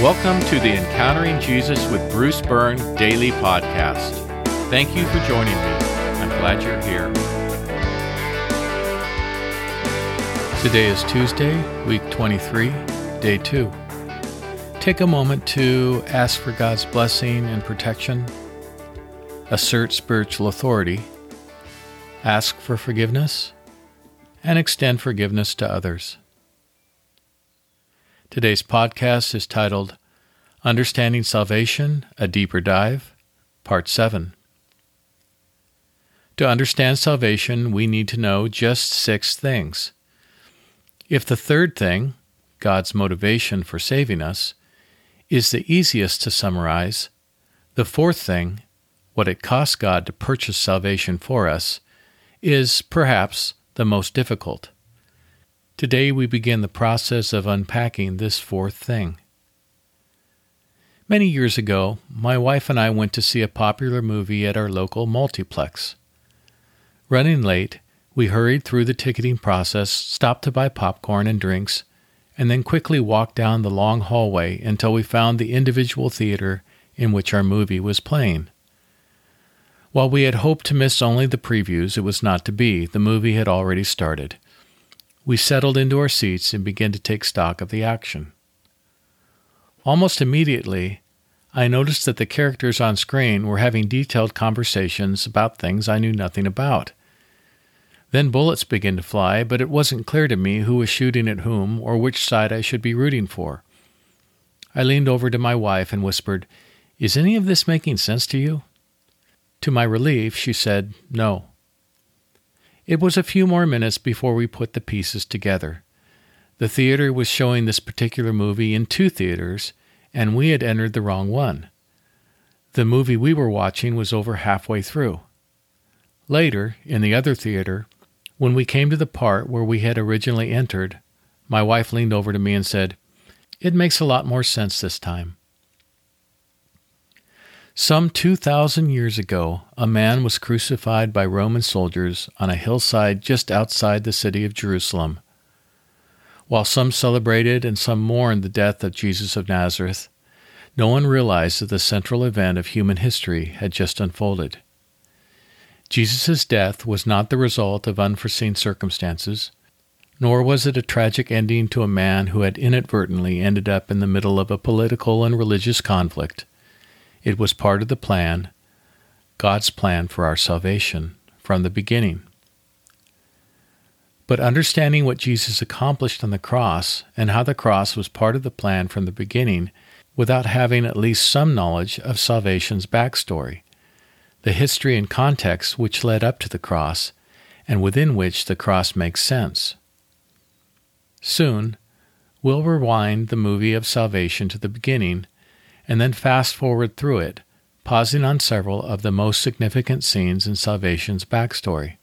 Welcome to the Encountering Jesus with Bruce Byrne daily podcast. Thank you for joining me. I'm glad you're here. Today is Tuesday, week 23, day 2. Take a moment to ask for God's blessing and protection, assert spiritual authority, ask for forgiveness, and extend forgiveness to others. Today's podcast is titled Understanding Salvation A Deeper Dive, Part 7. To understand salvation, we need to know just six things. If the third thing, God's motivation for saving us, is the easiest to summarize, the fourth thing, what it costs God to purchase salvation for us, is perhaps the most difficult. Today we begin the process of unpacking this fourth thing. Many years ago, my wife and I went to see a popular movie at our local multiplex. Running late, we hurried through the ticketing process, stopped to buy popcorn and drinks, and then quickly walked down the long hallway until we found the individual theater in which our movie was playing. While we had hoped to miss only the previews, it was not to be. The movie had already started. We settled into our seats and began to take stock of the action. Almost immediately, I noticed that the characters on screen were having detailed conversations about things I knew nothing about. Then bullets began to fly, but it wasn't clear to me who was shooting at whom or which side I should be rooting for. I leaned over to my wife and whispered, Is any of this making sense to you? To my relief, she said, No. It was a few more minutes before we put the pieces together. The theater was showing this particular movie in two theaters, and we had entered the wrong one. The movie we were watching was over halfway through. Later, in the other theater, when we came to the part where we had originally entered, my wife leaned over to me and said, It makes a lot more sense this time. Some 2,000 years ago, a man was crucified by Roman soldiers on a hillside just outside the city of Jerusalem. While some celebrated and some mourned the death of Jesus of Nazareth, no one realized that the central event of human history had just unfolded. Jesus' death was not the result of unforeseen circumstances, nor was it a tragic ending to a man who had inadvertently ended up in the middle of a political and religious conflict. It was part of the plan, God's plan for our salvation, from the beginning. But understanding what Jesus accomplished on the cross and how the cross was part of the plan from the beginning without having at least some knowledge of salvation's backstory, the history and context which led up to the cross, and within which the cross makes sense. Soon, we'll rewind the movie of salvation to the beginning and then fast forward through it, pausing on several of the most significant scenes in salvation's backstory.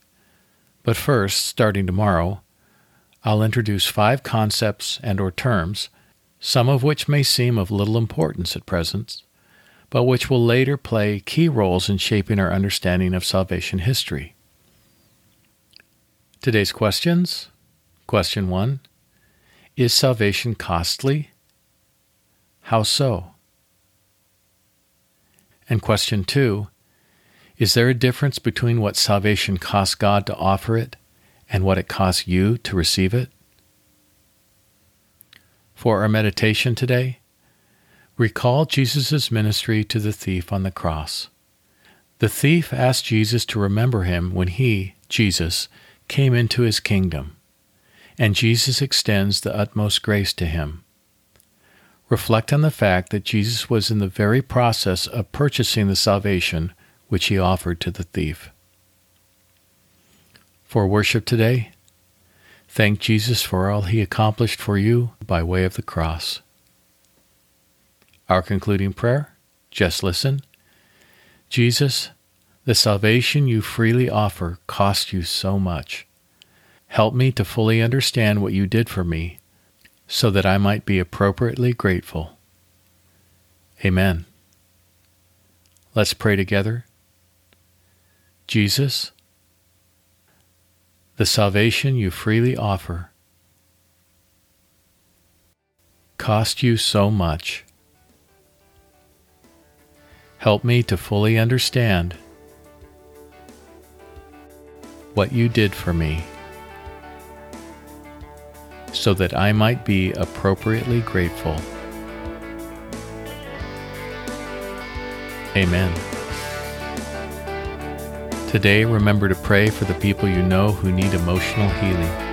But first, starting tomorrow, I'll introduce five concepts and or terms, some of which may seem of little importance at present, but which will later play key roles in shaping our understanding of salvation history. Today's questions. Question 1. Is salvation costly? How so? And question two Is there a difference between what salvation costs God to offer it and what it costs you to receive it? For our meditation today, recall Jesus' ministry to the thief on the cross. The thief asked Jesus to remember him when he, Jesus, came into his kingdom, and Jesus extends the utmost grace to him reflect on the fact that Jesus was in the very process of purchasing the salvation which he offered to the thief. For worship today, thank Jesus for all he accomplished for you by way of the cross. Our concluding prayer just listen. Jesus, the salvation you freely offer cost you so much. Help me to fully understand what you did for me so that I might be appropriately grateful. Amen. Let's pray together. Jesus, the salvation you freely offer cost you so much Help me to fully understand what you did for me so that I might be appropriately grateful. Amen. Today, remember to pray for the people you know who need emotional healing.